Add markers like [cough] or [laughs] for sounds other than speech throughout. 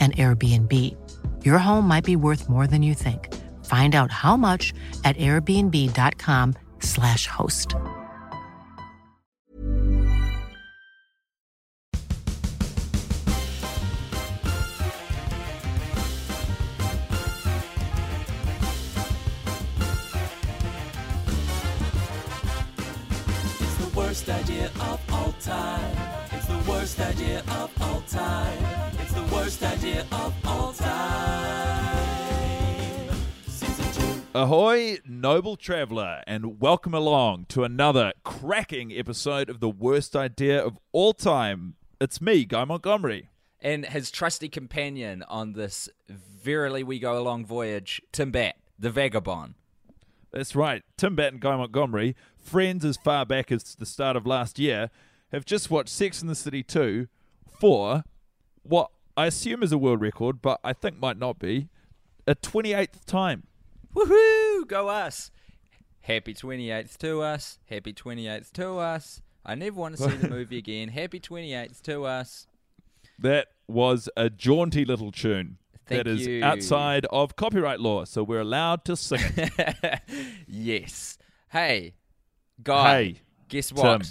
an Airbnb. Your home might be worth more than you think. Find out how much at airbnb.com/slash host. It's the worst idea of all time. It's the worst idea of all time. It's the worst idea of all time. Season two. Ahoy, noble traveller, and welcome along to another cracking episode of the worst idea of all time. It's me, Guy Montgomery. and his trusty companion on this verily we go along voyage, Tim Batt, the vagabond. That's right, Tim Batt and Guy Montgomery, friends as far back as the start of last year, have just watched Sex and the City 2 for what I assume is a world record, but I think might not be, a 28th time. Woohoo! Go us! Happy 28th to us. Happy 28th to us. I never want to see the [laughs] movie again. Happy 28th to us. That was a jaunty little tune. Thank that is you. outside of copyright law, so we're allowed to sing it. [laughs] yes. Hey, guy. Hey, guess what? Tim.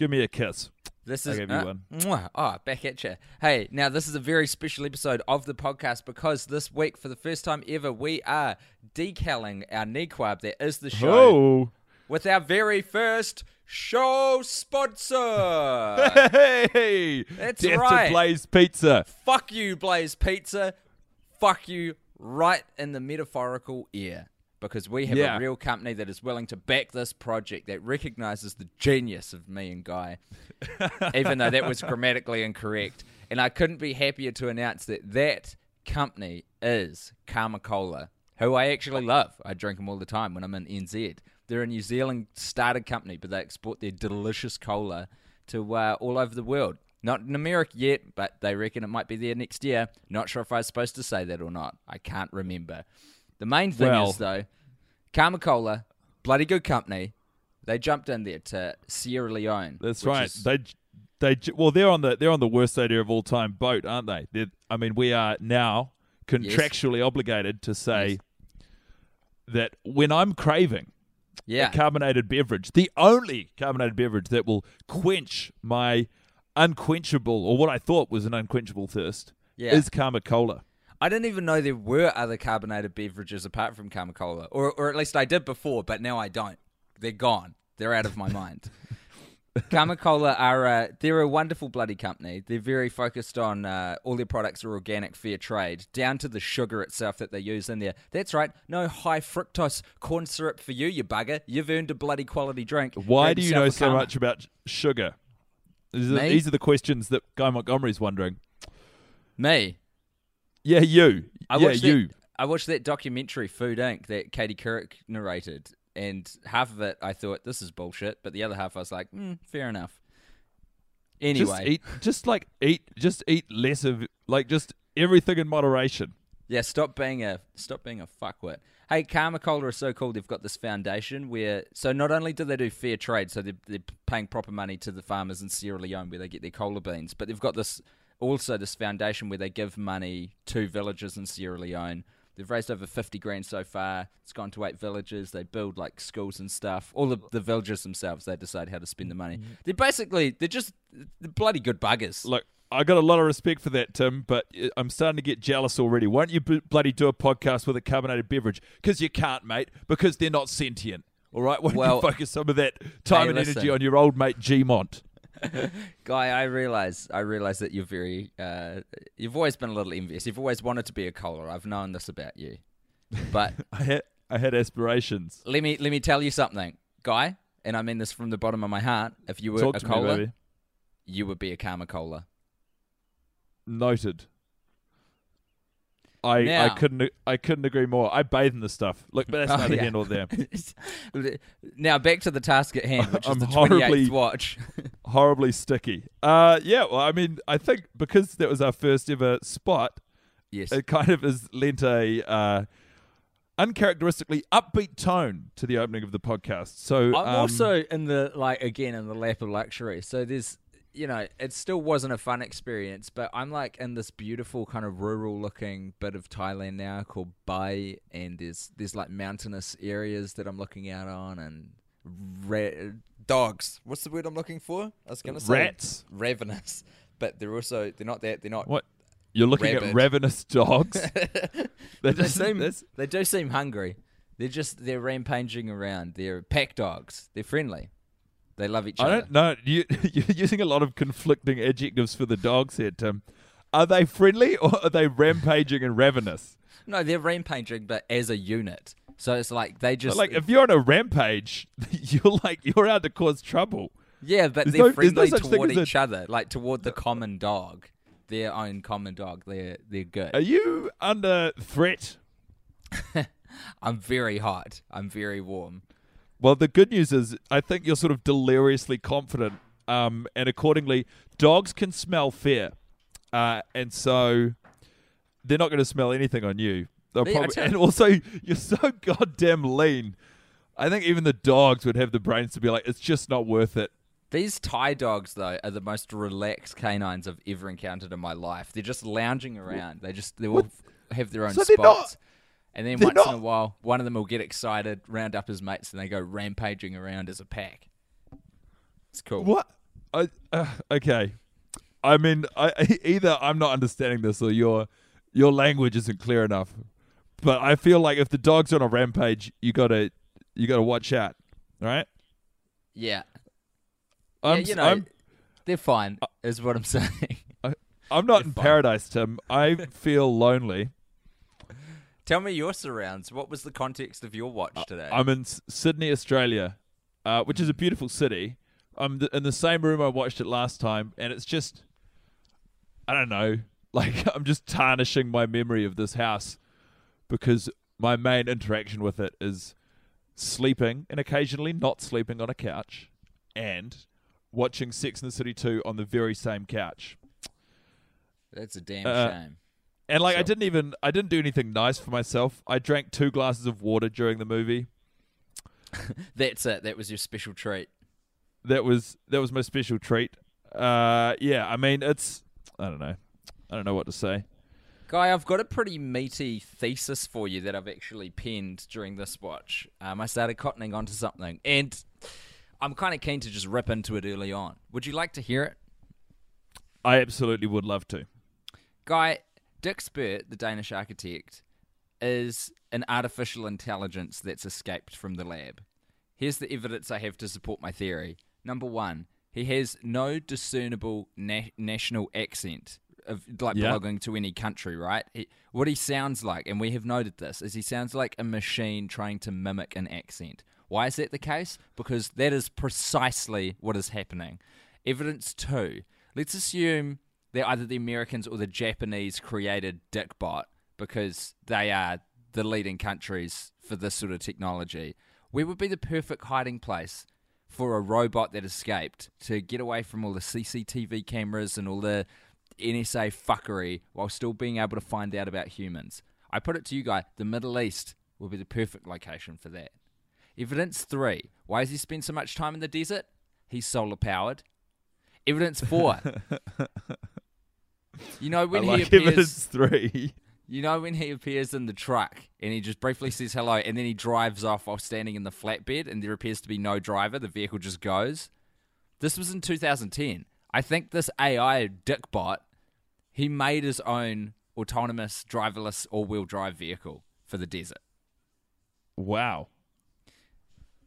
Give me a kiss. This is uh, one. mwah. Oh, back at you. Hey, now this is a very special episode of the podcast because this week, for the first time ever, we are decaling our niqab that is the show Oh. with our very first show sponsor. Hey, That's Death right. to Blaze Pizza. Fuck you, Blaze Pizza. Fuck you right in the metaphorical ear. Because we have Yeah. a real company that is willing to back this project that recognizes the genius of me and Guy, [laughs] even though that was grammatically incorrect. And I couldn't be happier to announce that that company is Karma Cola, who I actually love. I drink them all the time when I'm in NZ. They're a New Zealand started company, but they export their delicious cola to uh, all over the world. Not in America yet, but they reckon it might be there next year. Not sure if I was supposed to say that or not. I can't remember. The main thing Well- is, though, Karma Cola, bloody good company. They jumped in there to Sierra Leone. That's right. is- They, they, well, they're on the they're on the worst idea of all time boat, aren't they? They're, I mean, we are now contractually obligated to say Yes. that when I'm craving yeah. a carbonated beverage, the only carbonated beverage that will quench my unquenchable, or what I thought was an unquenchable thirst, Yeah. is Karma Cola. I didn't even know there were other carbonated beverages apart from Karma Cola, or or at least I did before, but now I don't. They're gone. They're out of my mind. [laughs] Karma Cola are uh, they're a wonderful bloody company. They're very focused on uh, all their products are organic, fair trade, down to the sugar itself that they use in there. That's right, no high fructose corn syrup for you, you bugger. You've earned a bloody quality drink. Why do you know so much about sugar? These are, these are the questions that Guy Montgomery's wondering. Me. Yeah, you. I yeah, watched you. That, I watched that documentary Food Inc. that Katie Couric narrated, and half of it I thought this is bullshit, but the other half I was like, mm, fair enough. Anyway, Just eat, just like eat, just eat less of, like just everything in moderation. yeah, stop being a stop being a fuckwit. Hey, Karma Cola are so cool. They've got this foundation where, so not only do they do fair trade, so they're, they're paying proper money to the farmers in Sierra Leone where they get their cola beans, but they've got this also this foundation where they give money to villages in Sierra Leone. They've raised over 50 grand so far. It's gone to eight villages. They build like schools and stuff. All the, the villagers themselves, they decide how to spend the money. They're basically, they're just they're bloody good buggers. Look, I got a lot of respect for that, Tim, but uh, I'm starting to get jealous already. Why don't you b- bloody do a podcast with a carbonated beverage? Because you can't, mate. Because they're not sentient. All right. Why don't Well, you focus some of that time hey, and energy on your old mate Gmont? [laughs] Guy, I realize, I realize that you're very, uh, you've always been a little envious. You've always wanted to be a cola. I've known this about you. But [laughs] I had I had aspirations. let me let me tell you something, Guy, and I mean this from the bottom of my heart. If you were Talk a cola, me, you would be a Karma Cola. Noted. I I couldn't I couldn't agree more. I bathe in this stuff. Look, but that's [laughs] Oh, neither yeah. here nor there. [laughs] now back to the task at hand, which [laughs] is I'm the horribly- 28th watch. Horribly sticky. Uh, yeah. Well, I mean, I think because that was our first ever spot, yes. it kind of has lent a uh, uncharacteristically upbeat tone to the opening of the podcast. So I'm um, also in the like again in the lap of luxury. So there's you know, it still wasn't a fun experience, but I'm like in this beautiful kind of rural looking bit of Thailand now called Pai and there's there's like mountainous areas that I'm looking out on and ra- dogs. What's the word I'm looking for? I was gonna say Rats? Ravenous. But they're also they're not that they're not what you're looking Rabid. at ravenous [laughs] dogs. they [laughs] seem that's- they do seem hungry. They're just they're rampaging around. They're pack dogs. They're friendly. They love each I other. don't know. You, [laughs] you're using a lot of conflicting adjectives for the dogs here, Tim. Are they friendly or are they rampaging and ravenous? No, they're rampaging, but as a unit. So it's like they just like, if you're on a rampage, [laughs] you're like you're out to cause trouble. yeah, but there's they're no- there's no friendly toward as a- each other, like toward the common dog, their own common dog. They're they're good. Are you under threat? [laughs] I'm very hot. I'm very warm. Well, the good news is, I think you're sort of deliriously confident, um, and accordingly, dogs can smell fear, uh, and so they're not going to smell anything on you. They'll Yeah, probably, and also, you're so [laughs] goddamn lean. I think even the dogs would have the brains to be like, it's just not worth it. These Thai dogs, though, are the most relaxed canines I've ever encountered in my life. They're just lounging around. They just they all f- have their own So they're not- spots. And then they're once in a while, one of them will get excited, round up his mates, and they go rampaging around as a pack. It's cool. What? I, uh, okay. I mean, I, [laughs] either I'm not understanding this or your your language isn't clear enough. But I feel like if the dog's on a rampage, you gotta you gotta watch out. right? Yeah. I'm, yeah, you know, I'm, they're fine, is what I'm [laughs] saying. I'm not You're in fine. paradise, Tim. I feel lonely. Tell me your surrounds. What was the context of your watch today? I'm in S- Sydney, Australia, uh, which is a beautiful city. I'm th- in the same room I watched it last time, and it's just, I don't know, [laughs] like I'm just tarnishing my memory of this house because my main interaction with it is sleeping and occasionally not sleeping on a couch and watching Sex and the City 2 on the very same couch. That's a damn uh, shame. And like I didn't even I didn't do anything nice for myself. I drank two glasses of water during the movie. [laughs] That's it. That was your special treat. that was that was my special treat. Uh, yeah, I mean it's I don't know, I don't know what to say. Guy, I've got a pretty meaty thesis for you that I've actually penned during this watch. Um, I started cottoning onto something, and I'm kind of keen to just rip into it early on. Would you like to hear it? I absolutely would love to. Guy, Dick Spurt, the Danish architect, is an artificial intelligence that's escaped from the lab. Here's the evidence I have to support my theory. Number one, he has no discernible na- national accent of like Yeah. belonging to any country, right? He, what he sounds like, and we have noted this, is he sounds like a machine trying to mimic an accent. Why is that the case? Because that is precisely what is happening. Evidence two. Let's assume that either the Americans or the Japanese created Dickbot because they are the leading countries for this sort of technology. Where would be the perfect hiding place for a robot that escaped to get away from all the CCTV cameras and all the NSA fuckery while still being able to find out about humans? I put it to you guys, the Middle East would be the perfect location for that. Evidence three. Why does he spend so much time in the desert? He's solar powered. Evidence four. [laughs] you know when I he like appears. evidence three. You know when he appears in the truck and he just briefly says hello and then he drives off while standing in the flatbed and there appears to be no driver, the vehicle just goes. This was in 2010. I think this AI Dickbot, he made his own autonomous, driverless, all-wheel drive vehicle for the desert. Wow.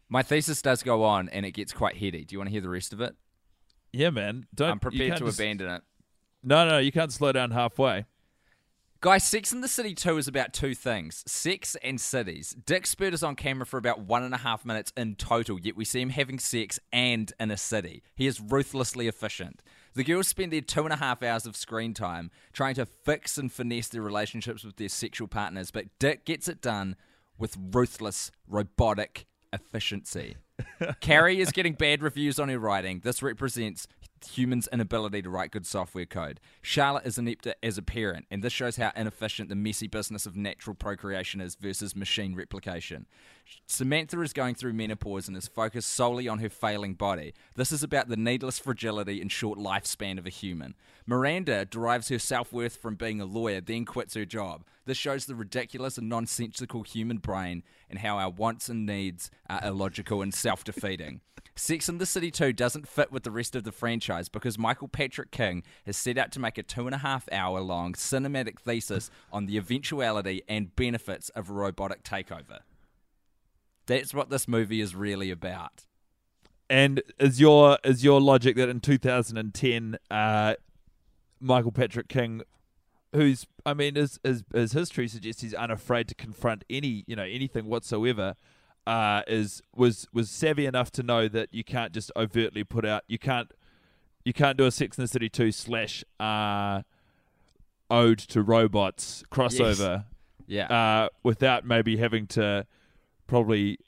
My thesis does go on, and it gets quite heady. Do you want to hear the rest of it? Yeah, man. Don't. I'm prepared to just- abandon it. No, no, you can't slow down halfway. Guys, Sex in the City 2 is about two things sex and cities. Dick Spurt is on camera for about one and a half minutes in total, yet we see him having sex and in a city. He is ruthlessly efficient. The girls spend their two and a half hours of screen time trying to fix and finesse their relationships with their sexual partners, but Dick gets it done with ruthless, robotic efficiency. [laughs] Carrie is getting bad reviews on her writing. This represents humans' inability to write good software code. Charlotte is inept as a parent, and this shows how inefficient the messy business of natural procreation is versus machine replication. Samantha is going through menopause and is focused solely on her failing body. This is about the needless fragility and short lifespan of a human. Miranda derives her self worth from being a lawyer, then quits her job. This shows the ridiculous and nonsensical human brain and how our wants and needs are illogical and self defeating. [laughs] Sex in the City 2 doesn't fit with the rest of the franchise because Michael Patrick King has set out to make a two and a half hour long cinematic thesis [laughs] on the eventuality and benefits of a robotic takeover. That's what this movie is really about. And is your is your logic that in 2010, uh, Michael Patrick King, who's I mean, as as as history suggests, he's unafraid to confront any you know anything whatsoever, uh, is was was savvy enough to know that you can't just overtly put out you can't you can't do a Sex in the City two slash uh, ode to robots crossover Yeah. uh, without maybe having to probably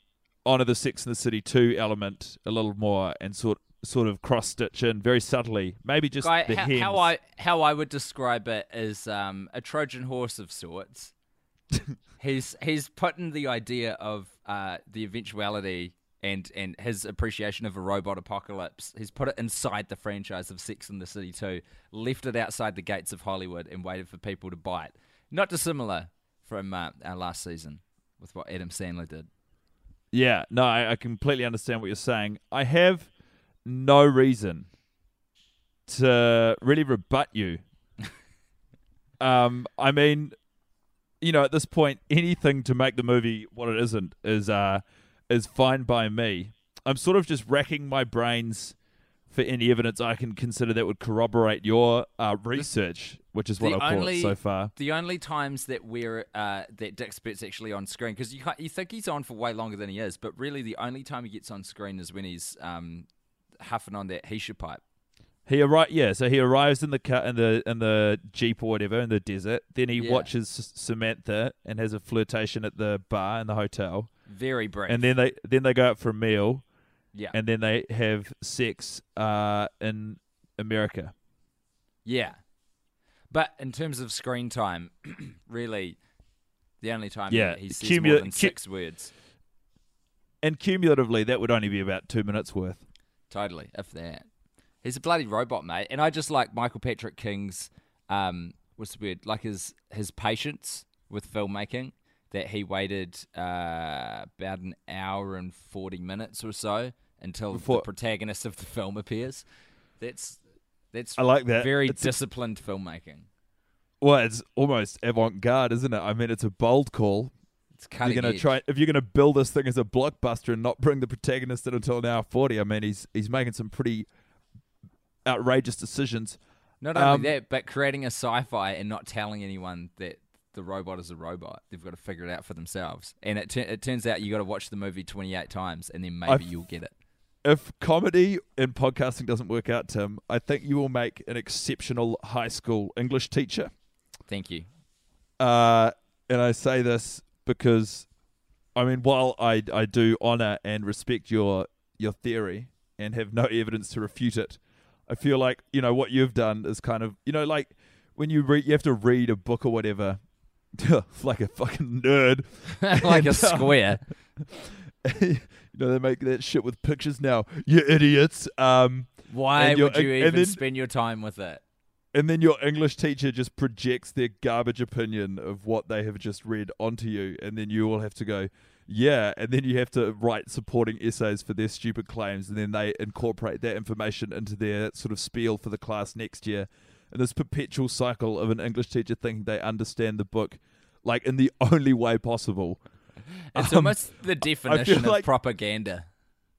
honor the Sex in the City two element a little more and sort sort of cross stitch in very subtly. Maybe just Guy, the how, how I how I would describe it is um, a Trojan horse of sorts. He's he's putting the idea of uh, the eventuality and and his appreciation of a robot apocalypse. He's put it inside the franchise of Sex and the City 2, left it outside the gates of Hollywood, and waited for people to buy it. Not dissimilar from uh, our last season with what Adam Sandler did. Yeah, no, I, I completely understand what you're saying. I have no reason to really rebut you. [laughs] um, I mean, you know, at this point, anything to make the movie what it isn't is uh is fine by me. I'm sort of just racking my brains for any evidence I can consider that would corroborate your uh, research, which is what The call only- so far. The only times that we're uh, that Dick Spurt's actually on screen because you you think he's on for way longer than he is, but really the only time he gets on screen is when he's um, huffing on that shisha pipe. He arrives, yeah. So he arrives in the car, in the in the jeep or whatever in the desert. Then he Yeah. watches Samantha and has a flirtation at the bar in the hotel, Very brief. and then they then they go out for a meal, yeah, and then they have sex uh, in America. yeah. But in terms of screen time, [clears throat] really, the only time he- Yeah, he, says more than cu- six words. And cumulatively, that would only be about two minutes worth. Totally, if that. He's a bloody robot, mate. And I just like Michael Patrick King's um what's the word? Like his his patience with filmmaking. That he waited uh, about an hour and forty minutes or so until Before- the protagonist of the film appears. That's that's I like that. very It's a- disciplined filmmaking. Well, it's almost avant-garde, isn't it? I mean, it's a bold call. It's cutting you're gonna edge. try if you're gonna build this thing as a blockbuster and not bring the protagonist in until an hour forty. I mean, he's he's making some pretty outrageous decisions. Not only um, that, but creating a sci-fi and not telling anyone that the robot is a robot. They've got to figure it out for themselves. And it, it turns out you got to watch the movie 28 times and then maybe I've- you'll get it. If comedy and podcasting doesn't work out, Tim, I think you will make an exceptional high school English teacher. Thank you. Uh, and I say this because, I mean, while I I do honor and respect your your theory and have no evidence to refute it, I feel like you know what you've done is kind of you know like when you read you have to read a book or whatever, [laughs] like a fucking nerd. [laughs] like a And, uh, square. [laughs] you know they make that shit with pictures now. You idiots. Um, Why would you even then- spend your time with it? and then your English teacher just projects their garbage opinion of what they have just read onto you, and then you all have to go, Yeah, and then you have to write supporting essays for their stupid claims, and then they incorporate that information into their sort of spiel for the class next year. And this perpetual cycle of an English teacher thinking they understand the book, like in the [laughs] only way possible. It's Um, almost the definition of like- propaganda.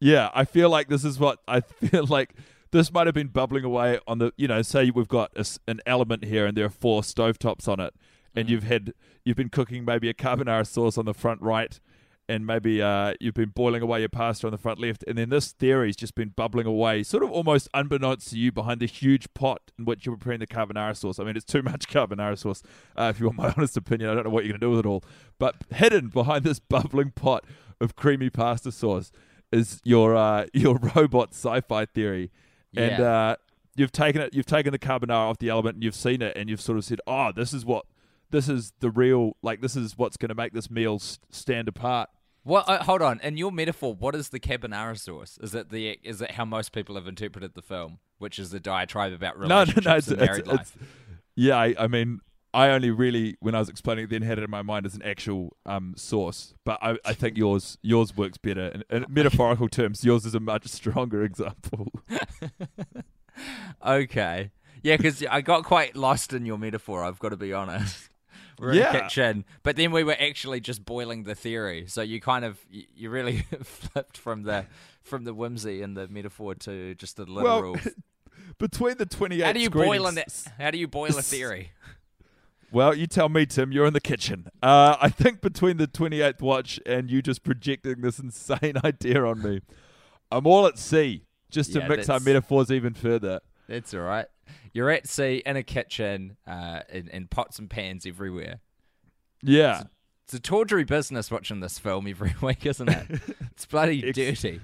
Yeah, I feel like this is what I [laughs] feel like. This might have been bubbling away on the, you know, say we've got a an element here and there are four stovetops on it, and you've had you've been cooking maybe a carbonara sauce on the front right, and maybe uh, you've been boiling away your pasta on the front left, and then this theory's just been bubbling away, sort of almost unbeknownst to you, behind the huge pot in which you're preparing the carbonara sauce. I mean, it's too much [laughs] carbonara sauce, uh, if you want my [laughs] honest opinion. I don't know what you're going to do with it all, but hidden behind this [laughs] bubbling pot of creamy pasta sauce is your uh, your robot sci-fi theory, and Yeah. uh, you've taken it. You've taken the carbonara off the element, and you've seen it, and you've sort of said, "Oh, this is what." This is the real, like, this is what's going to make this meal stand apart. What? Uh, hold on. In your metaphor, what is the sauce? Is it the? Is it how most people have interpreted the film, which is the diatribe about No, no, relationships no. It's, and it's, married it's- life? yeah, I, I mean, I only really, when I was explaining it, then had it in my mind as an actual um, source. But I, I think yours yours works better. In, in [laughs] metaphorical terms, yours is a much stronger example. [laughs] Okay. Yeah, because I got quite lost in your metaphor. I've got to be honest. We're in Yeah. a kitchen, but then we were actually just boiling the theory. So you kind of you, really [laughs] flipped from the from the whimsy and the metaphor to just the literal. Well, [laughs] between the 28 how do you boil screenings- in that? How do you boil a [laughs] theory? Well, you tell me, Tim. You're in the kitchen. Uh, I think between the 28th watch and you just projecting this insane idea on me, I'm all at sea. Just to Yeah, mix our metaphors even further. That's all right. You're at sea in a kitchen, uh, and, and pots and pans everywhere. Yeah. It's a tawdry business watching this film every [laughs] week, isn't it? [laughs] It's bloody Ex- dirty.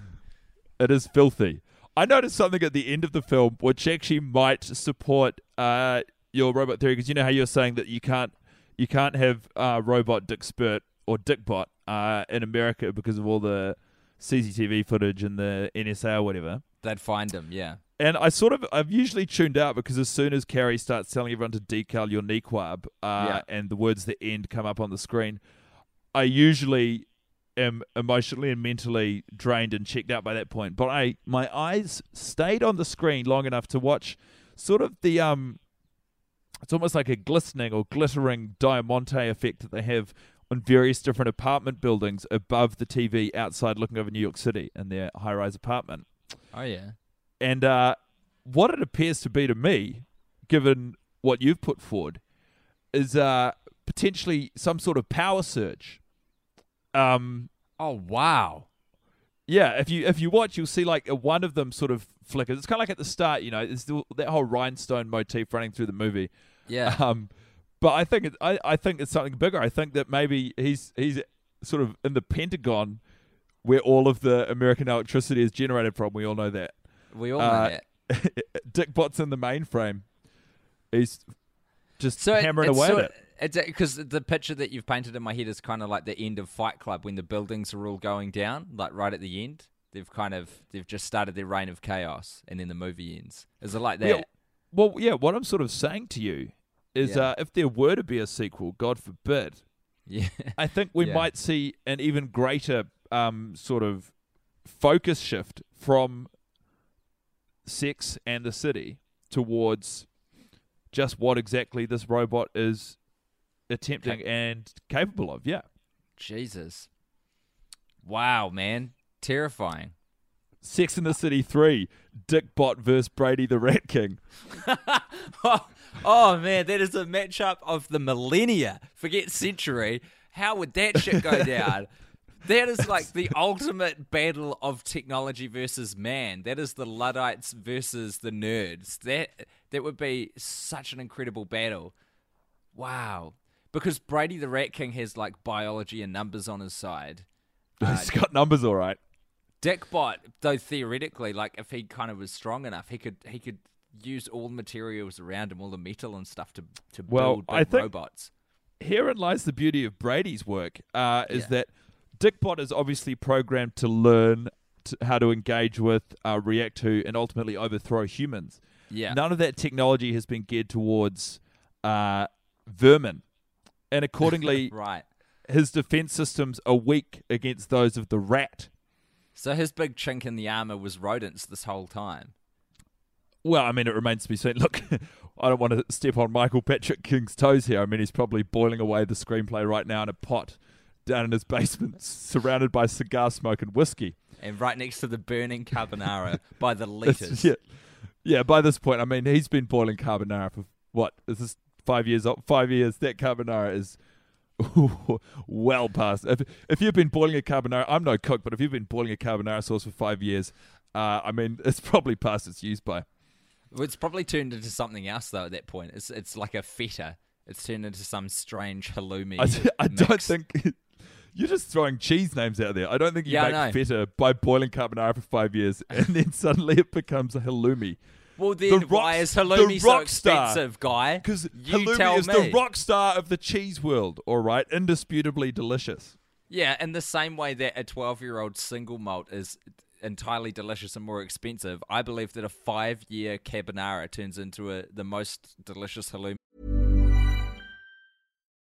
It is filthy. I noticed something at the end of the film which actually might support uh, your robot theory because you know how you're saying that you can't you can't have uh, robot Dick Spurt or Dickbot uh, in America because of all the CCTV footage and the NSA or whatever. They'd find him, yeah. And I sort of I've usually tuned out because as soon as Carrie starts telling everyone to decal your niqab uh, Yeah. and the words that end come up on the screen, I usually am emotionally and mentally drained and checked out by that point. But I my eyes stayed on the screen long enough to watch sort of the um it's almost like a glistening or glittering diamante effect that they have on various different apartment buildings above the TV outside looking over New York City in their high rise apartment. Oh yeah. And uh, what it appears to be to me, given what you've put forward, is uh, potentially some sort of power surge. Um, Oh wow. yeah, if you if you watch, you'll see like one of them sort of flickers. It's kind of like at the start, you know, it's the, that whole rhinestone motif running through the movie. Yeah. [laughs] Um, but I think it, I I think it's something bigger. I think that maybe he's he's sort of in the Pentagon, where all of the American electricity is generated from. We all know that. We all know uh, that. [laughs] Dick Bot's in the mainframe. He's just So it- hammering it's away sort at it. It's because the picture that you've painted in my head is kind of like the end of Fight Club when the buildings are all going down, like right at the end. They've kind of they've just started their reign of chaos, and then the movie ends. Is it like that? Yeah, well, yeah. What I'm sort of saying to you is, Yeah. uh, if there were to be a sequel, God forbid, Yeah. I think we [laughs] Yeah. might see an even greater um, sort of focus shift from sex and the city towards just what exactly this robot is attempting Cap- and capable of. Yeah. Jesus. Wow, man. Terrifying. Sex in the City 3, Dick Bot versus Brady the Rat King. [laughs] oh, oh, man, that is a matchup of the millennia. Forget century. How would that shit go [laughs] down? That is like the ultimate battle of technology versus man. That is the Luddites versus the nerds. That that would be such an incredible battle. Wow. Because Brady the Rat King has like biology and numbers on his side. [laughs] He's got numbers all right. Dickbot, though theoretically, like if he kind of was strong enough, he could he could use all the materials around him, all the metal and stuff to to Well, build big I think- robots. herein lies the beauty of Brady's work. Uh, is Yeah. that Dickbot is obviously programmed to learn to, how to engage with, uh, react to, and ultimately overthrow humans. Yeah. None of that technology has been geared towards uh, vermin, and accordingly, [laughs] Right. his defense systems are weak against those of the rat. So his big chink in the armor was rodents this whole time. Well, I mean, it remains to be seen. [laughs] Look, I don't want to step on Michael Patrick King's toes here. I mean, he's probably boiling away the screenplay right now in a pot down in his basement, surrounded by cigar smoke and whiskey. And right next to the burning carbonara [laughs] by the liters. yeah, yeah. By this point, I mean, he's been boiling carbonara for what? Is this five years? old? Five years. That carbonara is [laughs] well past. If if you've been boiling a carbonara, I'm no cook, but if you've been boiling a carbonara sauce for five years, uh, I mean, [laughs] it's probably past its use by. It's probably turned into something else though. At that point, it's it's like a feta. It's turned into some strange halloumi. I, I don't think you're just throwing cheese names out there. I don't think you Yeah, I make know. feta by boiling carbonara for five years [laughs] and then suddenly it becomes a halloumi. Well, then The why rock- is the halloumi so rock star. expensive, guy? Because you halloumi tell is me. the rock star of the cheese world. All right, indisputably delicious. Yeah, in the same way that a 12 year old single malt is entirely delicious and more expensive, I believe that a five year carbonara turns into a, the most delicious halloumi.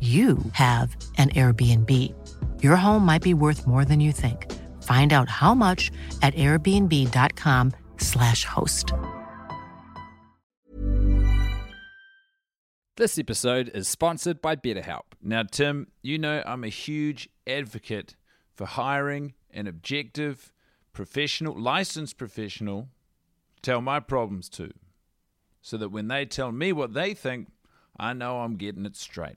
you have an Airbnb. Your home might be worth more than you think. Find out how much at airbnb.com/slash host. This episode is sponsored by BetterHelp. Now, Tim, you know I'm a huge advocate for hiring an objective, professional, licensed professional to tell my problems to, so that when they tell me what they think, I know I'm getting it straight.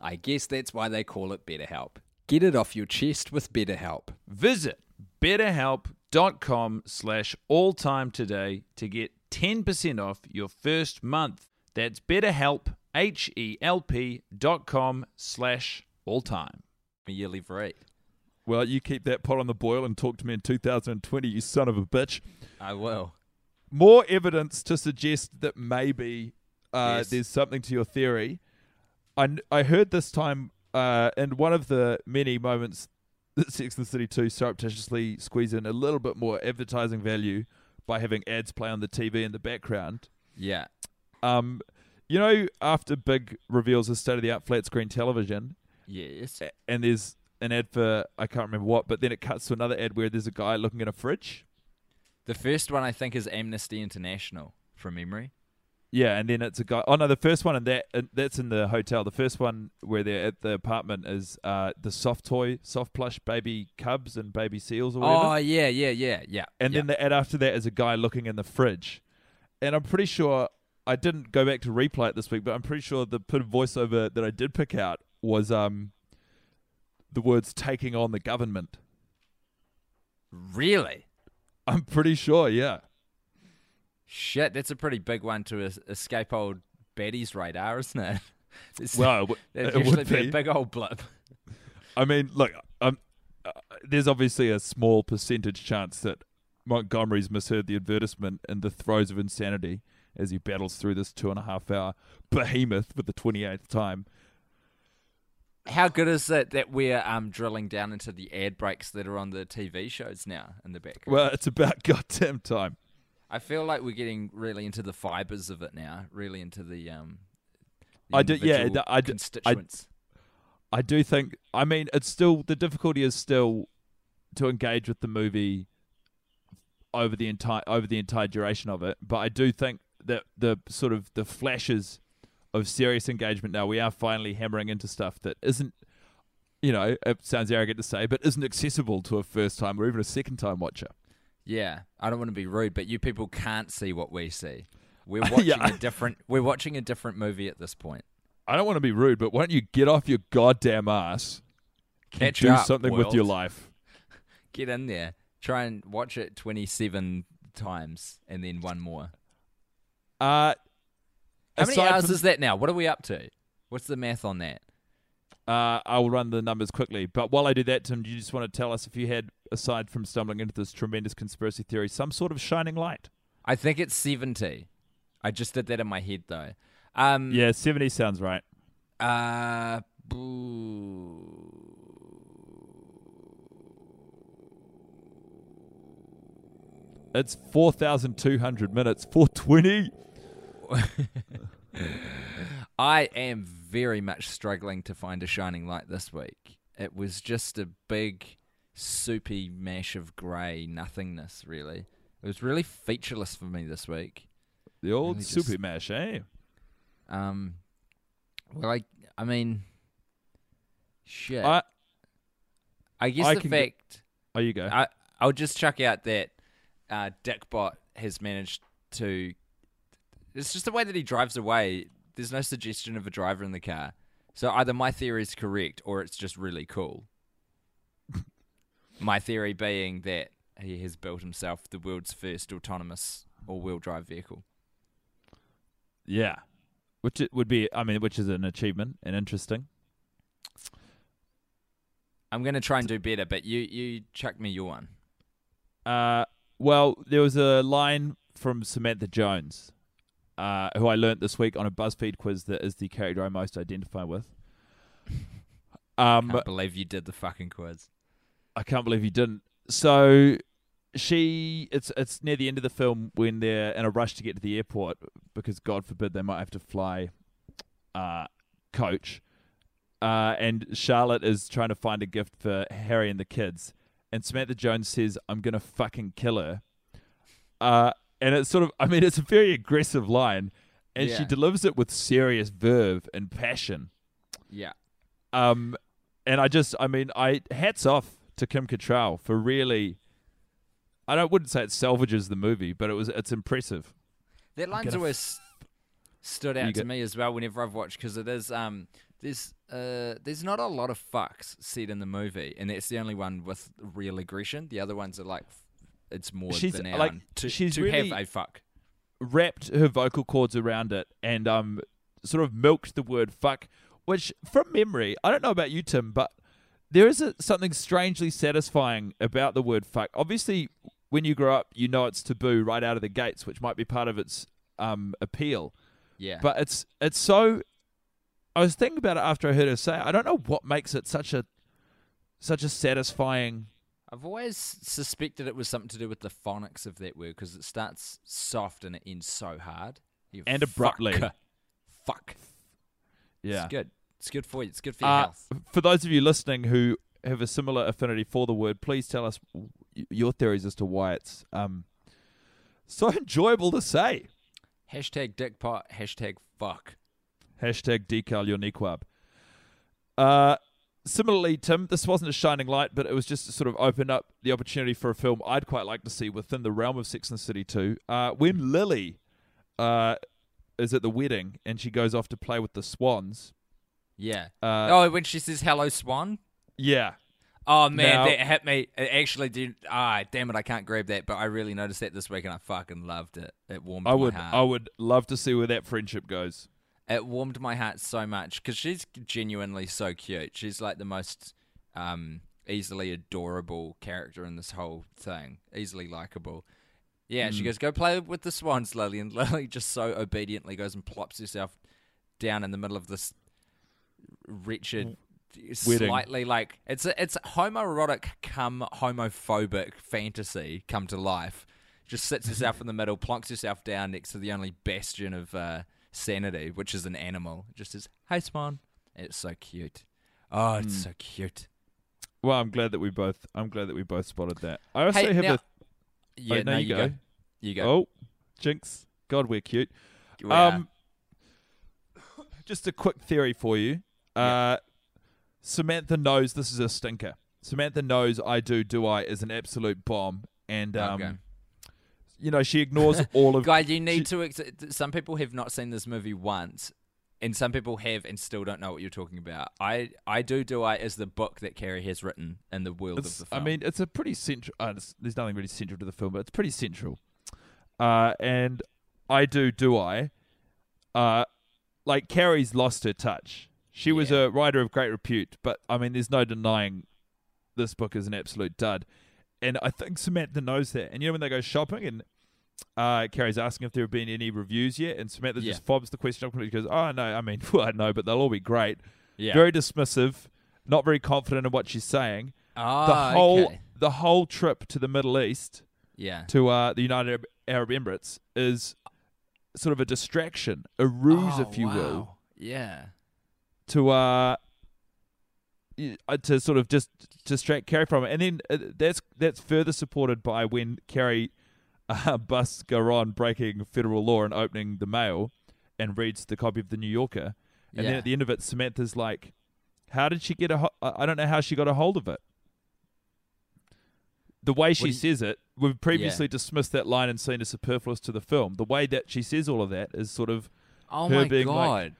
I guess that's why they call it BetterHelp. Get it off your chest with BetterHelp. Visit betterhelp.com slash all time today to get 10% off your first month. That's betterhelp, H-E-L-P dot com slash all time. A yearly free. Well, you keep that pot on the boil and talk to me in 2020, you son of a bitch. I will. More evidence to suggest that maybe uh, Yes. there's something to your theory. I, I heard this time uh, in one of the many moments that Sex and the City 2 surreptitiously squeeze in a little bit more advertising value by having ads play on the TV in the background. Yeah. Um, you know, after Big reveals his state of the art flat screen television, Yes. and there's an ad for I can't remember what, but then it cuts to another ad where there's a guy looking at a fridge. The first one I think is Amnesty International from memory. Yeah, and then it's a guy. Oh no, the first one and that and that's in the hotel. The first one where they're at the apartment is uh, the soft toy, soft plush baby cubs and baby seals or whatever. Oh yeah, yeah, yeah, yeah. and yeah. then the ad after that is a guy looking in the fridge. And I'm pretty sure I didn't go back to replay it this week, but I'm pretty sure the put voiceover that I did pick out was um the words "taking on the government." really I'm pretty sure, yeah. Shit. That's a pretty big one to escape old Betty's radar, isn't it? [laughs] It's- Well, it, [laughs] that'd it usually would be be. a big old blip. I mean, look, um, uh, there's obviously a small percentage chance that Montgomery's misheard the advertisement in the throes of insanity as he battles through this two and a half hour behemoth for the 28th time. How good is it that we're um, drilling down into the ad breaks that are on the TV shows now in the background? Well, it's about [laughs] goddamn time. I feel like we're getting really into the fibers of it now, really into the um. I do- yeah, I do- I- constituents. I do think. I mean, it's still the difficulty is still to engage with the movie over the entire over the entire duration of it. But I do think that the sort of the flashes of serious engagement now we are finally hammering into stuff that isn't. You know, it sounds arrogant to say, but isn't accessible to a first time or even a second time watcher. Yeah, I don't want to be rude, but you people can't see what we see. We're [laughs] watching Yeah. a different. We're watching a different movie at this point. I don't want to be rude, but why don't you get off your goddamn ass and Catch do up, something with your life? [laughs] Get in there. Try and watch it twenty-seven times, and then one more. Uh, How many hours from- is that now? What are we up to? What's the math on that? Uh, I will run the numbers quickly. But while I do that, Tim, do you just want to tell us if you had, aside from stumbling into this tremendous conspiracy theory, some sort of shining light? I think it's seventy. I just did that in my head though. Um, Yeah, 70 sounds right. Uh, boo. It's 4,200 minutes. 420. [laughs] I am very much struggling to find a shining light this week. It was just a big, soupy mash of grey nothingness, really. It was really featureless for me this week. The old Really just- mash, eh? Um, well, I, I mean, shit. I, I guess I the fact oh, you go. I I'll just chuck out that uh, Dickbot has managed to. It's just the way that he drives away. There's no suggestion of a driver in the car. So either my theory is correct or it's just really cool. my theory being that he has built himself the world's first autonomous all-wheel drive vehicle. yeah. Which it would be, I mean, which is an achievement and interesting. I'm going to try and do better, but you you chuck me your one. Uh, well, there was a line from Samantha Jones, uh, who I learnt this week on a BuzzFeed quiz that is the character I most identify with. [laughs] Um, Can't believe you did the fucking quiz. I can't believe you didn't. So she, it's it's near the end of the film when they're in a rush to get to the airport because God forbid they might have to fly, uh, coach. Uh, and Charlotte is trying to find a gift for Harry and the kids, and Samantha Jones says, "I'm gonna fucking kill her." Uh, and it's sort of, I mean, it's a very aggressive line, and she delivers it with serious verve and passion. Yeah. Um, and I just, I mean, I hats off to Kim Cattrall for really. I don't wouldn't say it salvages the movie, but it was it's impressive. That line's always stood out to me as well whenever I've watched because it is um there's uh there's not a lot of fucks said in the movie and that's the only one with real aggression. The other ones are like f- it's more She's, benign like, to, she's to really- have a fuck. Wrapped her vocal cords around it and um sort of milked the word fuck, which from memory, I don't know about you, Tim, but there is a, something strangely satisfying about the word fuck. Obviously, when you grow up, you know it's taboo right out of the gates, which might be part of its um appeal. Yeah. But it's it's so. I was thinking about it after I heard her say. it. I don't know what makes it such a such a satisfying. I've always suspected it was something to do with the phonics of that word because it starts soft and it ends so hard. You And abruptly. Fuck. Fuck. Yeah. It's good. It's good for you. It's good for your Uh, health. for those of you listening who have a similar affinity for the word, please tell us your theories as to why it's um so [laughs] enjoyable to say. Hashtag dickbot. Hashtag fuck. Hashtag decal your niqab. Uh, similarly, Tim, this wasn't a shining light, but it was just to sort of open up the opportunity for a film I'd quite like to see within the realm of Sex and the City 2. Uh, when Lily uh, is at the wedding and she goes off to play with the swans. Yeah. Uh, oh, when she says hello, Swan. Yeah. Oh man, Now- that hit me. It actually did. Ah, damn it, I can't grab that. But I really noticed that this week, and I fucking loved it. It warmed I would, my heart. I would love to see where that friendship goes. It warmed my heart so much because she's genuinely so cute. She's like the most um, easily adorable character in this whole thing. Easily likable. Yeah, Hmm. she goes, "Go play with the swans, Lily," and [laughs] Lily just so obediently goes and plops herself down in the middle of this wretched Wedding. slightly like it's a, it's homoerotic come homophobic fantasy come to life. Just sits herself [laughs] in the middle, plonks herself down next to the only bastion of uh, sanity, which is an animal. Just says, "Hey, Spawn." It's so cute. Oh, it's Hmm. so cute. Well, I'm glad that we both. I'm glad that we both spotted that. I also Hey, have now- a. Yeah, oh, no, you you go. go. You go. Oh, jinx! God, we're cute. We are. Um, just a quick theory for you. Uh, Samantha knows this is a stinker. Samantha knows I do, do I is an absolute bomb, and um, Okay. You know she ignores [laughs] all of. Guy, you need she- to. Ex- some people have not seen this movie once, and some people have and still don't know what you're talking about. I, I do do I is the book that Carrie has written in the world of the film. I mean, it's a pretty central. Uh, there's nothing really central to the film, but it's pretty central. Uh, and I do, do I? Uh, like Carrie's lost her touch. She was a writer of great repute, but I mean, there's no denying this book is an absolute dud. And I think Samantha knows that. And you know when they go shopping and uh, Carrie's asking if there have been any reviews yet, and Samantha Yeah. just fobs the question up and goes, "Oh no, I mean, [laughs] well, I know, but they'll all be great." yeah. Very dismissive, not very confident in what she's saying oh, the whole okay. the whole trip to the Middle East Yeah. to uh, the United Arab- Emirates is sort of a distraction, a ruse, Oh, if you will. Yeah. to uh, to sort of just distract Carrie from it, and then uh, that's that's further supported by when Carrie [laughs] uh, busts Garon breaking federal law and opening the mail, and reads the copy of the New Yorker, and then at the end of it, Samantha's like, "How did she get a? Ho- I don't know how she got a hold of it." The way she you- says it, we've previously dismissed that line and seen as superfluous to the film. The way that she says all of that is sort of, Oh Her my being like, god.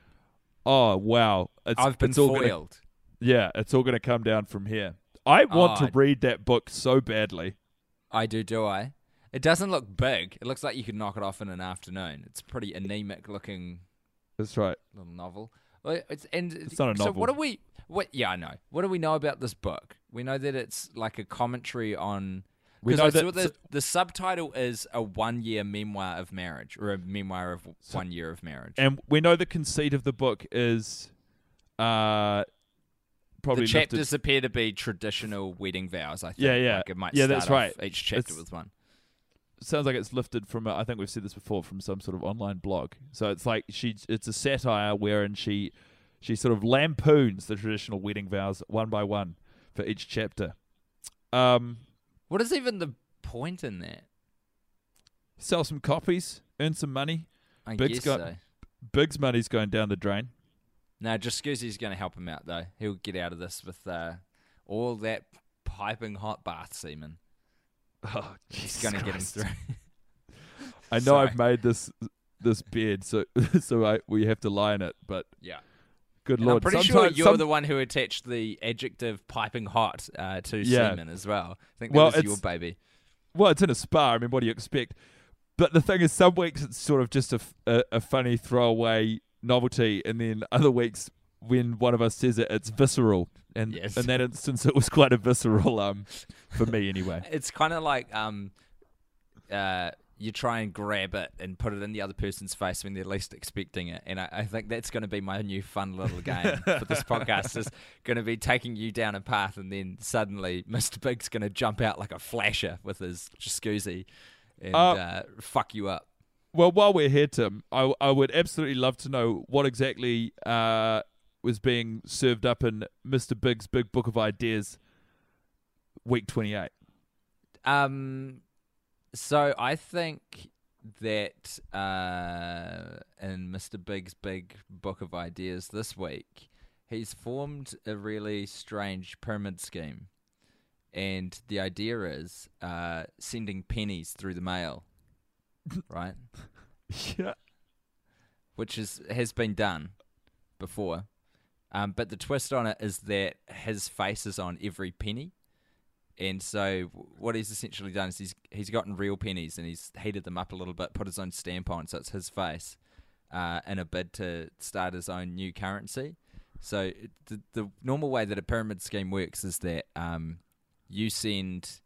oh wow, it's, I've been it's foiled. Yeah, it's all going to come down from here. I want Oh, to read that book so badly. I do, do I? It doesn't look big. It looks like you could knock it off in an afternoon. It's pretty anemic looking That's right. little novel. It's, and It's not a novel. So what do we? What? Yeah, I know. What do we know about this book? We know that it's like a commentary on. We know that- the, the subtitle is a one-year memoir of marriage, or a memoir of one year of marriage. And we know the conceit of the book is, uh, probably the chapters appear to be traditional wedding vows. I think. Yeah, yeah. Like it might Yeah, start that's off right. Each chapter It's- with one. sounds like it's lifted from a, I think we've said this before from some sort of online blog. So it's like she it's a satire wherein she she sort of lampoons the traditional wedding vows one by one for each chapter. Um What is even the point in that? sell some copies, earn some money. I Big's guess got- so. Big's money's going down the drain. No, just Scuzzy's going to help him out though. He'll get out of this with uh, all that piping hot bath semen. [laughs] Oh, He's going to get him through. [laughs] I know Sorry. I've made this this bed so [laughs] so I we have to lie in it, but yeah. good And lord. I'm pretty sure you're some- the one who attached the adjective piping hot uh, to Yeah. semen as well. I think that Well, was your baby. Well, it's in a spa. I mean, what do you expect? But the thing is, some weeks it's sort of just a a funny throwaway novelty, and then other weeks when one of us says it, it's visceral. And Yes. in that instance, it was quite a visceral um for me anyway. [laughs] It's kind of like um, uh, you try and grab it and put it in the other person's face when they're least expecting it. And I, I think that's going to be my new fun little game [laughs] for this podcast. Is going to be taking you down a path, and then suddenly [laughs] Mr. Big's going to jump out like a flasher with his jacuzzi and Uh, uh, fuck you up. Well, while we're here, Tim, I, I would absolutely love to know what exactly uh, was being served up in Mr. Big's Big Book of Ideas, week 28. Um, so I think that uh, in Mr. Big's big book of ideas this week, he's formed a really strange pyramid scheme, and the idea is uh, sending pennies through the mail, right? [laughs] Yeah. Which is has been done before, um, but the twist on it is that his face is on every penny. And so what he's essentially done is he's he's gotten real pennies and he's heated them up a little bit, put his own stamp on, so it's his face, uh, in a bid to start his own new currency. So the the normal way that a pyramid scheme works is that um, you send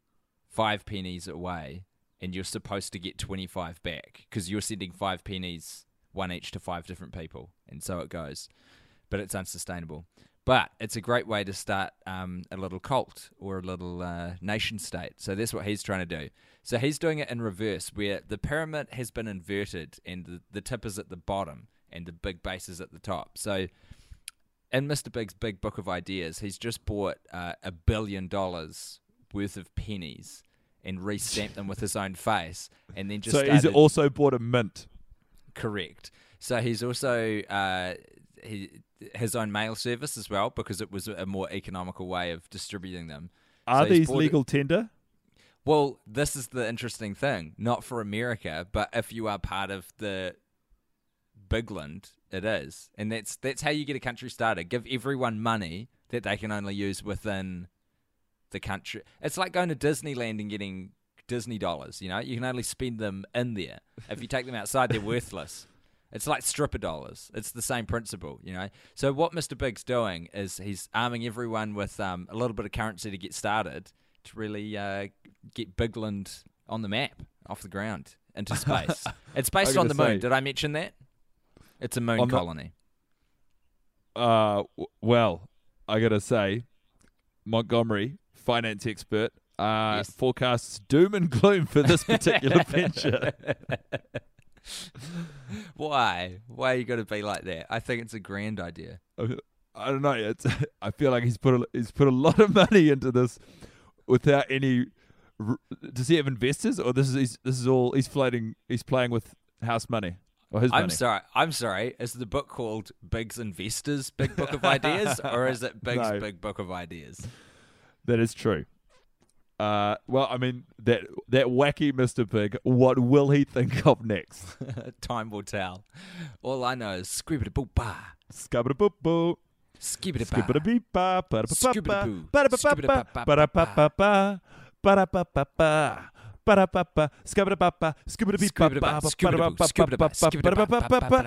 five pennies away and you're supposed to get twenty five back because you're sending five pennies one each to five different people, and so it goes. But it's unsustainable. But it's a great way to start um, a little cult or a little uh, nation state. So that's what he's trying to do. So he's doing it in reverse, where the pyramid has been inverted and the, the tip is at the bottom and the big base is at the top. So in Mr. Big's big book of ideas, he's just bought uh, a billion dollars worth of pennies and re-stamped them with his own face, and then just so he's also bought a mint. Correct. So he's also uh, he, his own mail service as well because it was a more economical way of distributing them. Are So these bought it- legal tender? Well, this is the interesting thing. Not for America, but if you are part of the Bigland, it is, and that's that's how you get a country started. Give everyone money that they can only use within the country. It's like going to Disneyland and getting Disney dollars. You know, you can only spend them in there. If you take them outside, they're [laughs] worthless. It's like stripper dollars. It's the same principle, you know. So what Mr. Big's doing is he's arming everyone with um, a little bit of currency to get started to really uh, get Bigland on the map, off the ground, into [laughs] space. it's based on the gotta moon. Did I mention that? It's a moon colony. Uh, w- well, I gotta say, Montgomery, finance expert, uh, Yes. forecasts doom and gloom for this particular [laughs] venture. [laughs] Why? Why are you going to be like that? I think it's a grand idea. I don't know. It's, [laughs] I feel like he's put a, he's put a lot of money into this without any. Does he have investors, or this is this is all he's floating? He's playing with house money or his I'm money. sorry. I'm sorry. Is the book called Big's Investors Big Book of Ideas, or is it Big's No. Big Book of Ideas? That is true. Uh, well, I mean that that wacky Mr. Pig. What will he think of next? Time will tell. All I know is scribbity boop ba, scubbity boop boo, skibbity ba, skibbity beep ba, ba da ba ba ba, ba da ba ba ba, ba da ba ba ba. Ba-da-ba-ba, scubba-da-ba-ba, scooba-da-bee-ba-ba, ba-da-ba-ba-ba-ba, ba-da-ba-ba-ba-ba,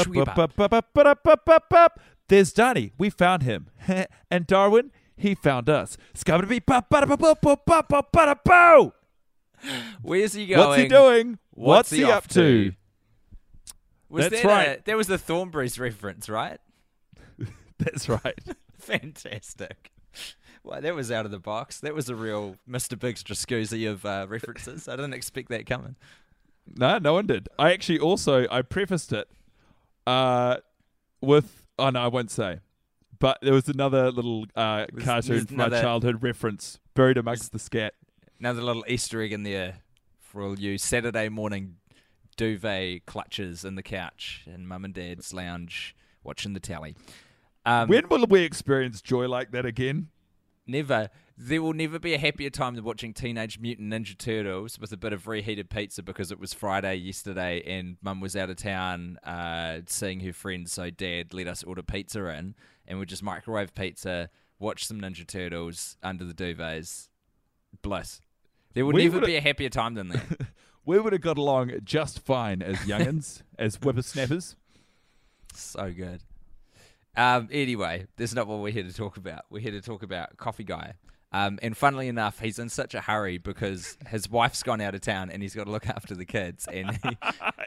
ba-da-ba-ba-ba-ba, ba-da-ba-ba-ba-ba, there's Donnie. We found him. [laughs] And Darwin, he found us. Where's he going? What's he doing? What's he off up to? Was That's that right. A, that was the Thornberrys reference, right? [laughs] That's right. [laughs] Fantastic. Well, that was out of the box. That was a real Mr. Big's Drascuzzi of uh, references. I didn't expect that coming. No, no one did. I actually also I prefaced it uh, with oh no, I won't say. But there was another little uh, Was- cartoon from my childhood reference buried amongst the scat. Another little Easter egg in there for all you Saturday morning duvet clutches in the couch in mum and dad's lounge watching the tally. Um, when will we experience joy like that again? Never. There will never be a happier time than watching Teenage Mutant Ninja Turtles with a bit of reheated pizza because it was Friday yesterday and Mum was out of town uh, seeing her friends. So Dad let us order pizza in and we just microwave pizza, watch some Ninja Turtles under the duvets. Bliss. There will We never be a happier time than that. [laughs] We would have got along just fine as youngins, [laughs] as whippersnappers. so good. Um, anyway, that's not what we're here to talk about. We're here to talk about Coffee Guy. Um, and funnily enough, he's in such a hurry because his wife's gone out of town and he's got to look after the kids. And he,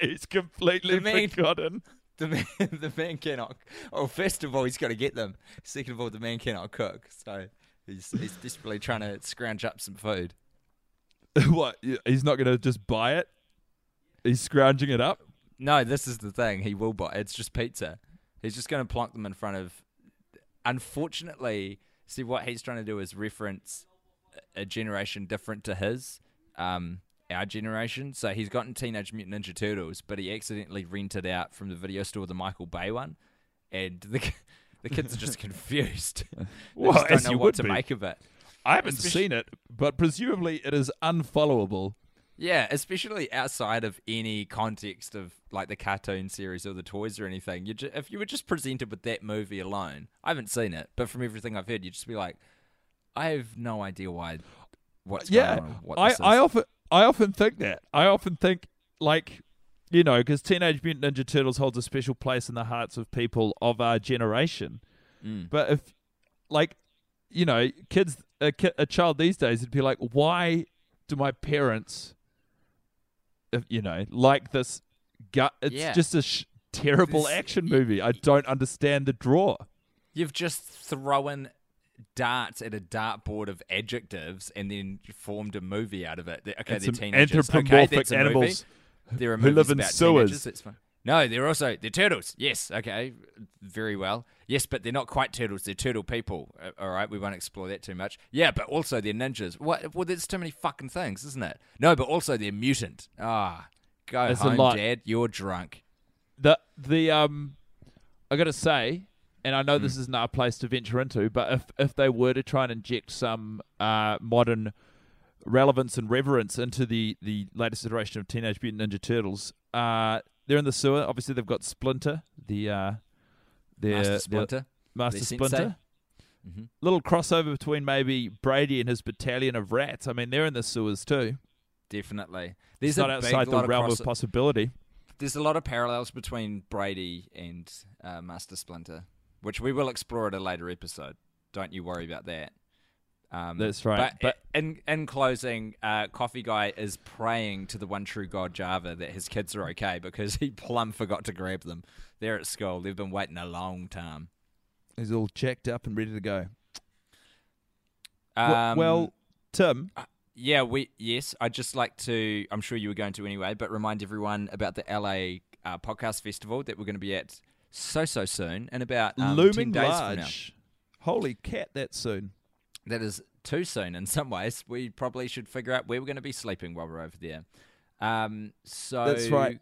[laughs] He's completely man- forgotten. the man, [laughs] the man cannot. Well, first of all, he's got to get them. Second of all, the man cannot cook. So he's he's desperately trying to scrounge up some food. [laughs] what? He's not going to just buy it. He's scrounging it up. No, this is the thing. He will buy. It's just pizza. He's just going to plonk them in front of. Unfortunately, see what he's trying to do is reference a generation different to his, um, our generation. So he's gotten Teenage Mutant Ninja Turtles, but he accidentally rented out from the video store the Michael Bay one, and the [laughs] the kids are just [laughs] confused. [laughs] they Well, just don't know what to be. make of it. I haven't Especially- seen it, but presumably it is unfollowable. Yeah, especially outside of any context of like the cartoon series or the toys or anything. You ju- if you were just presented with that movie alone, I haven't seen it, but from everything I've heard, you'd just be like, I have no idea why. What's yeah, going on? What I, I often I often think that. I often think like you know because Teenage Mutant Ninja Turtles holds a special place in the hearts of people of our generation. Mm. But if like you know kids a, a child these days would be like, why do my parents, Uh, you know, like this? Gut. It's Yeah. just a sh- terrible action movie. I don't understand the draw. You've just thrown darts at a dartboard of adjectives and then formed a movie out of it. Okay, And they're teenagers. Okay, that's a animals movie. There are who live in sewers. fine. No, they're also they're turtles. Yes, okay, very well. Yes, but they're not quite turtles. They're turtle people. All right, we won't explore that too much. Yeah, but also they're ninjas. What? Well, there's too many fucking things, isn't it? No, but also they're mutant. Ah, go There's a home, lot. Dad. You're drunk. The the um, I got to say, and I know this isn't a place to venture into, but if if they were to try and inject some uh, modern relevance and reverence into the the latest iteration of Teenage Mutant Ninja Turtles, uh, they're in the sewer. Obviously, they've got Splinter, the uh, their, Master their- Splinter. Master their Splinter. sensei. Mhm. Little crossover between maybe Brady and his battalion of rats. I mean, they're in the sewers too. Definitely. There's it's not outside the realm cross- of possibility. There's a lot of parallels between Brady and uh, Master Splinter, which we will explore at a later episode. Don't you worry about that. Um, That's right, But, but- in in closing, uh, Coffee Guy is praying to the one true God Java that his kids are okay because [laughs] he plumb forgot to grab them. They're at school. They've been waiting a long time. He's all checked up and ready to go. Um, well, well, Tim, Yeah, we yes. I'd just like to. I'm sure you were going to anyway, but remind everyone about the LA uh, podcast festival that we're going to be at so so soon in about um, looming 10 days from now. large. Holy cat, That soon. That is too soon in some ways. We probably should figure out where we're going to be sleeping while we're over there. Um, so That's right.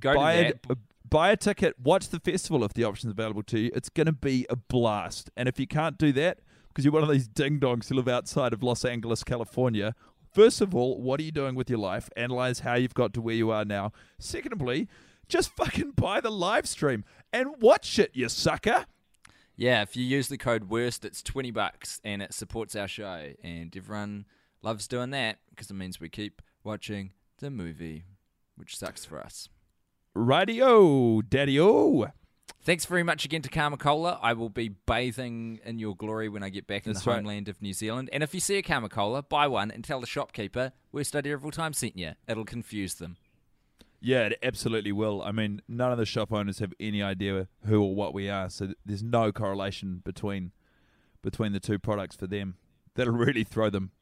Go buy to a, that. uh, buy a ticket, watch the festival if the option's available to you. It's going to be a blast. And if you can't do that because you're one of these ding dongs who live outside of Los Angeles, California, first of all, what are you doing with your life? Analyze how you've got to where you are now. Secondly, just fucking buy the live stream and watch it, you sucker. Yeah, if you use the code WORST, it's 20 bucks and it supports our show. And everyone loves doing that because it means we keep watching the movie, which sucks for us. Radio, daddy o. Thanks very much again to Karma Cola. I will be bathing in your glory when I get back in That's the right. homeland of New Zealand. And if you see a Karma Cola, buy one and tell the shopkeeper Worst Idea of All Time sent you. It'll confuse them. Yeah, it absolutely will. I mean, none of the shop owners have any idea who or what we are, so there's no correlation between between the two products for them. That'll really throw them.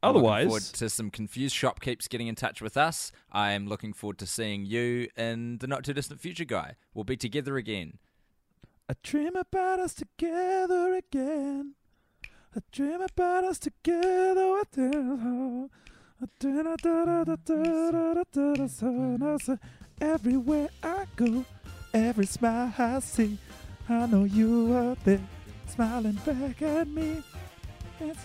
I'm looking Otherwise, forward to some confused shopkeepers getting in touch with us. I am looking forward to seeing you in the not too distant future, guy. We'll be together again. I dream about us together again. I dream about us together with them. Everywhere I go, every smile I see, I know you are there, smiling back at me. It's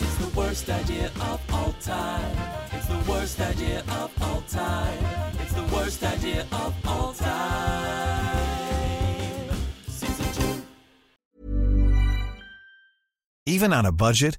It's the worst idea of all time. It's the worst idea of all time. It's the worst idea of all time. Season two. Even on a budget,